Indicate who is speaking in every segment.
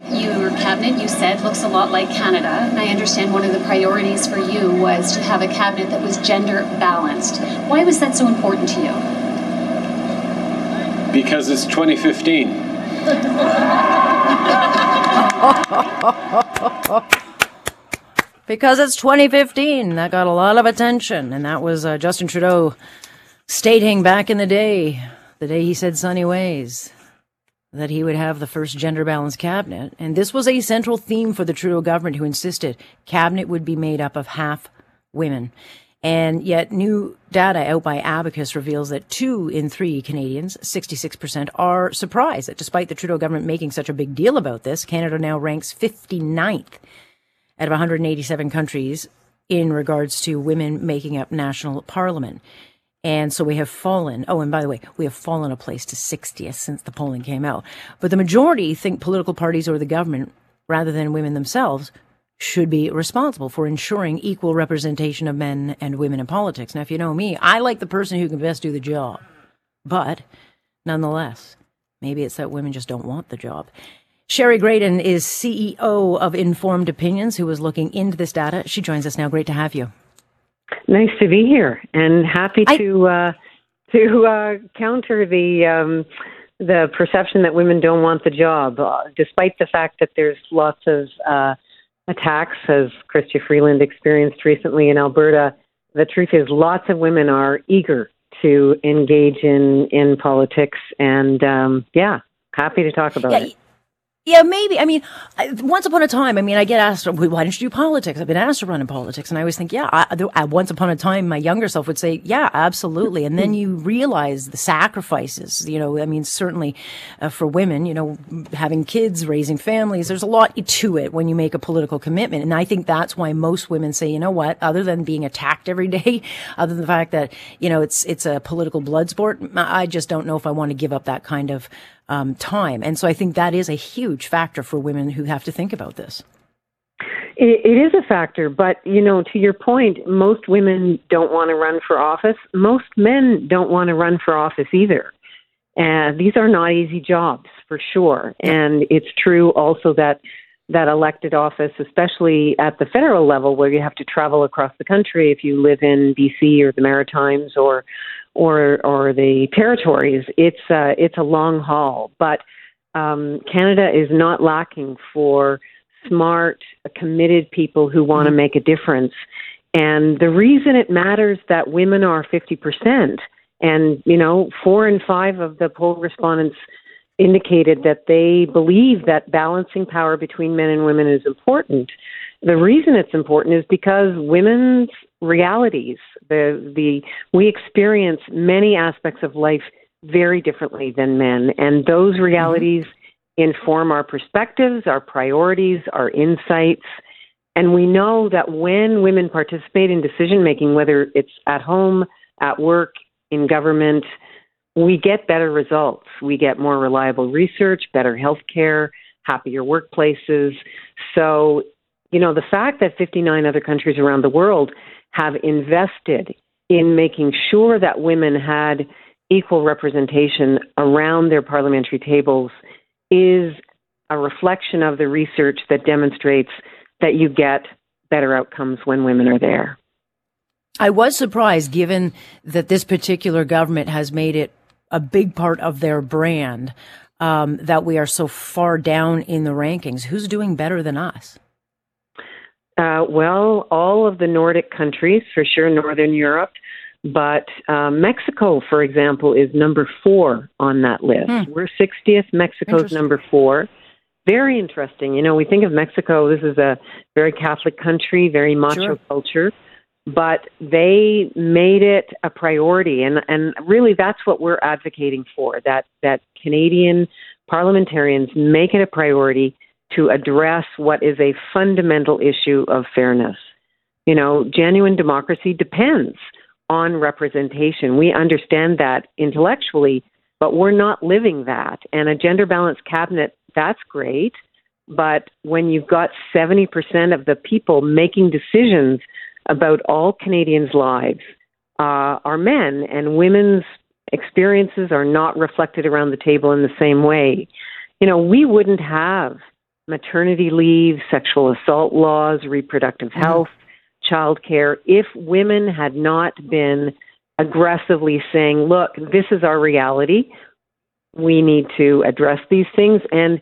Speaker 1: Your cabinet, you said, looks a lot like Canada, and I understand one of the priorities for you was to have a cabinet that was gender balanced. Why was that so important to you?
Speaker 2: Because it's 2015.
Speaker 3: because it's 2015. That got a lot of attention, and that was uh, Justin Trudeau stating back in the day, the day he said sunny ways, that he would have the first gender balanced cabinet. And this was a central theme for the Trudeau government, who insisted cabinet would be made up of half women. And yet, new data out by Abacus reveals that two in three Canadians, 66%, are surprised that despite the Trudeau government making such a big deal about this, Canada now ranks 59th out of 187 countries in regards to women making up national parliament. And so we have fallen. Oh, and by the way, we have fallen a place to 60th since the polling came out. But the majority think political parties or the government, rather than women themselves, should be responsible for ensuring equal representation of men and women in politics. Now, if you know me, I like the person who can best do the job. But nonetheless, maybe it's that women just don't want the job. Shari Graydon is CEO of Informed Opinions, who was looking into this data. She joins us now. Great to have you.
Speaker 4: Nice to be here, and happy I, to uh, to uh, counter the um, the perception that women don't want the job, uh, despite the fact that there's lots of uh, attacks, as Chrystia Freeland experienced recently in Alberta. The truth is, lots of women are eager to engage in in politics, and um, yeah, happy to talk about yeah, it.
Speaker 3: Yeah, maybe. I mean, once upon a time, I mean, I get asked, why don't you do politics? I've been asked to run in politics. And I always think, yeah, I, I, once upon a time, my younger self would say, yeah, absolutely. And then you realize the sacrifices, you know, I mean, certainly uh, for women, you know, having kids, raising families, there's a lot to it when you make a political commitment. And I think that's why most women say, you know what, other than being attacked every day, other than the fact that, you know, it's, it's a political blood sport, I just don't know if I want to give up that kind of um, time. And so I think that is a huge factor for women who have to think about this.
Speaker 4: It, it is a factor, but you know, to your point, most women don't want to run for office. Most men don't want to run for office either. And these are not easy jobs for sure. And it's true also that that elected office, especially at the federal level, where you have to travel across the country if you live in BC or the Maritimes or or or the territories, it's uh, it's a long haul. But um, Canada is not lacking for smart, committed people who want to mm-hmm. make a difference. And the reason it matters that women are 50%, and, you know, four and five of the poll respondents indicated that they believe that balancing power between men and women is important. The reason it's important is because women's realities, the the we experience many aspects of life very differently than men, and those realities mm-hmm. inform our perspectives, our priorities, our insights. And we know that when women participate in decision making, whether it's at home, at work, in government, we get better results. We get more reliable research, better health care, happier workplaces. So you know, the fact that 59 other countries around the world have invested in making sure that women had equal representation around their parliamentary tables is a reflection of the research that demonstrates that you get better outcomes when women are there.
Speaker 3: I was surprised given that this particular government has made it a big part of their brand um, that we are so far down in the rankings. Who's doing better than us?
Speaker 4: Uh, well, all of the Nordic countries, for sure, Northern Europe, but uh, Mexico, for example, is number four on that list. Hmm. We're 60th, Mexico's number four. Very interesting. You know, we think of Mexico, this is a very Catholic country, very macho sure. culture, but they made it a priority. And, and really, that's what we're advocating for that, that Canadian parliamentarians make it a priority to address what is a fundamental issue of fairness. You know, genuine democracy depends on representation. We understand that intellectually, but we're not living that. And a gender balanced cabinet, that's great. But when you've got 70% of the people making decisions about all Canadians' lives uh, are men, and women's experiences are not reflected around the table in the same way, you know, we wouldn't have maternity leave, sexual assault laws, reproductive mm-hmm. health, childcare if women had not been aggressively saying, look, this is our reality. We need to address these things. And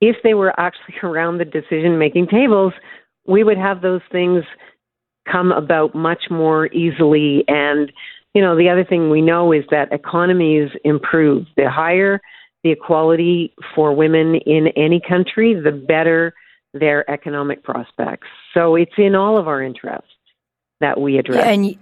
Speaker 4: if they were actually around the decision making tables, we would have those things come about much more easily. And, you know, the other thing we know is that economies improve. The higher the equality for women in any country, the better their economic prospects. So it's in all of our interests that we address.
Speaker 3: Yeah, and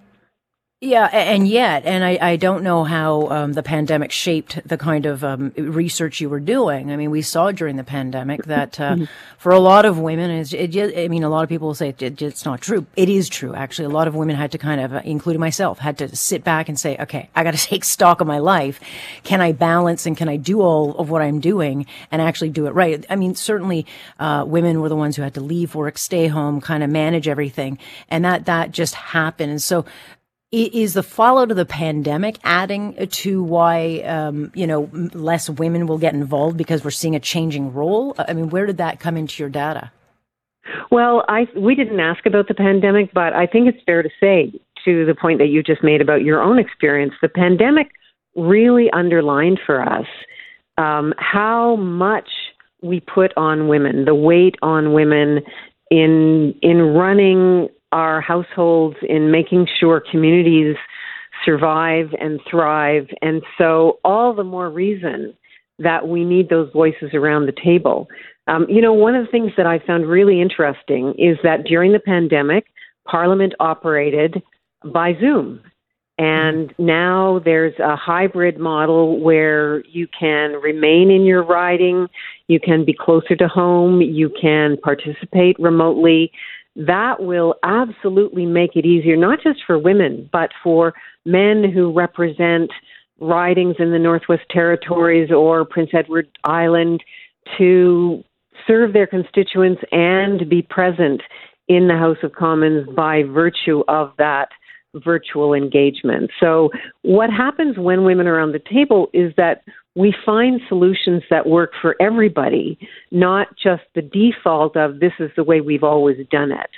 Speaker 3: yeah, and yet, and I, I don't know how um, the pandemic shaped the kind of um, research you were doing. I mean, we saw during the pandemic that uh, mm-hmm. for a lot of women, it, it, I mean, a lot of people say it, it's not true. It is true, actually. A lot of women had to kind of, including myself, had to sit back and say, okay, I got to take stock of my life. Can I balance and can I do all of what I'm doing and actually do it right? I mean, certainly uh, women were the ones who had to leave work, stay home, kind of manage everything, and that that just happened. And so is the fallout of the pandemic adding to why um, you know less women will get involved because we're seeing a changing role? I mean, where did that come into your data?
Speaker 4: Well, I we didn't ask about the pandemic, but I think it's fair to say to the point that you just made about your own experience, the pandemic really underlined for us um, how much we put on women, the weight on women in in running our households in making sure communities survive and thrive. And so, all the more reason that we need those voices around the table. Um, you know, one of the things that I found really interesting is that during the pandemic, Parliament operated by Zoom. And now there's a hybrid model where you can remain in your riding, you can be closer to home, you can participate remotely that will absolutely make it easier, not just for women, but for men who represent ridings in the Northwest Territories or Prince Edward Island to serve their constituents and be present in the House of Commons by virtue of that virtual engagement. So, what happens when women are on the table is that we find solutions that work for everybody, not just the default of this is the way we've always done it.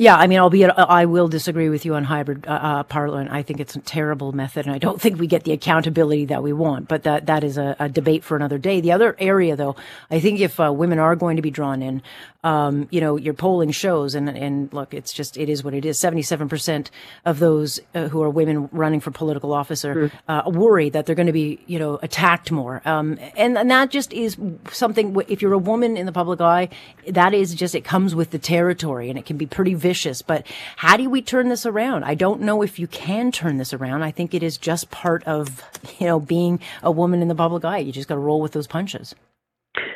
Speaker 3: Yeah, I mean, albeit uh, I will disagree with you on hybrid uh, uh, parliament. I think it's a terrible method, and I don't think we get the accountability that we want. But that that is a, a debate for another day. The other area, though, I think if uh, women are going to be drawn in, um, you know, your polling shows, and and look, it's just it is what it is. Seventy-seven percent of those uh, who are women running for political office are mm. uh, worried that they're going to be, you know, attacked more. Um, and and that just is something. If you're a woman in the public eye, that is just it comes with the territory, and it can be pretty But how do we turn this around? I don't know if you can turn this around. I think it is just part of you know being a woman in the public eye. You just got to roll with those punches.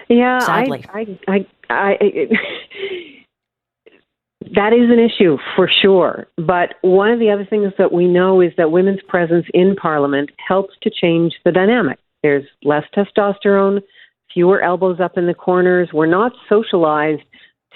Speaker 4: Yeah,
Speaker 3: Sadly.
Speaker 4: I, I, I, I that is an issue for sure. But one of the other things that we know is that women's presence in Parliament helps to change the dynamic. There's less testosterone, fewer elbows up in the corners. We're not socialized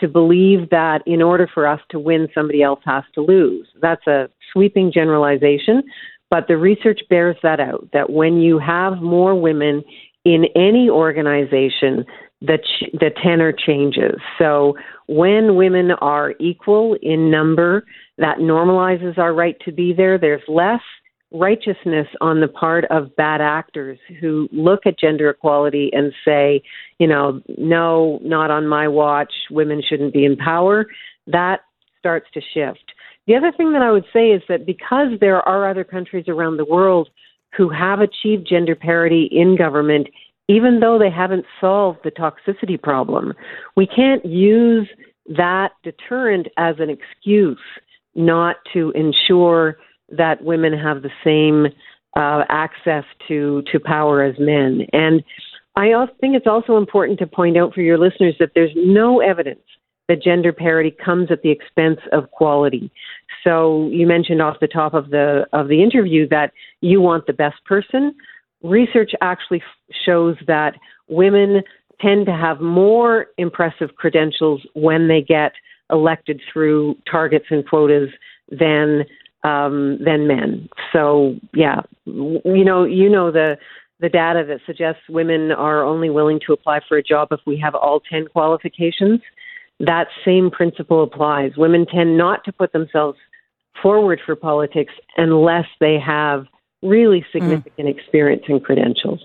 Speaker 4: to believe that in order for us to win, somebody else has to lose. That's a sweeping generalization, but the research bears that out that when you have more women in any organization, the, ch- the tenor changes. So when women are equal in number, that normalizes our right to be there. There's less righteousness on the part of bad actors who look at gender equality and say, you know, no, not on my watch, women shouldn't be in power. That starts to shift. The other thing that I would say is that because there are other countries around the world who have achieved gender parity in government, even though they haven't solved the toxicity problem. We can't use that deterrent as an excuse not to ensure that women have the same uh, access to, to power as men. And I also think it's also important to point out for your listeners that there's no evidence that gender parity comes at the expense of quality. So you mentioned off the top of the of the interview that you want the best person. Research actually shows that women tend to have more impressive credentials when they get elected through targets and quotas than um, than men. So yeah, you know you know the the data that suggests women are only willing to apply for a job if we have all 10 qualifications that same principle applies. Women tend not to put themselves forward for politics unless they have really significant mm. experience and credentials.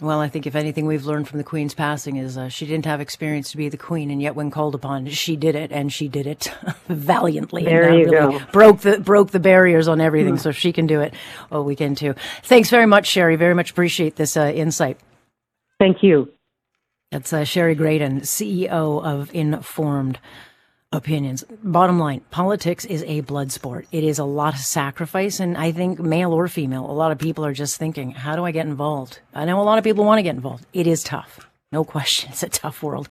Speaker 3: Well, I think if anything we've learned from the Queen's passing is uh, she didn't have experience to be the Queen, and yet when called upon, she did it, and she did it valiantly.
Speaker 4: There
Speaker 3: and
Speaker 4: you really
Speaker 3: go. Broke the broke the barriers on everything, mm. so if she can do it, oh, we can too. Thanks very much, Shari. Very much appreciate this uh, insight.
Speaker 4: Thank you.
Speaker 3: That's uh, Shari Graydon, CEO of Informed Opinions. Bottom line, politics is a blood sport. It is a lot of sacrifice, and I think male or female, a lot of people are just thinking, how do I get involved? I know a lot of people want to get involved. It is tough. No question. It's a tough world.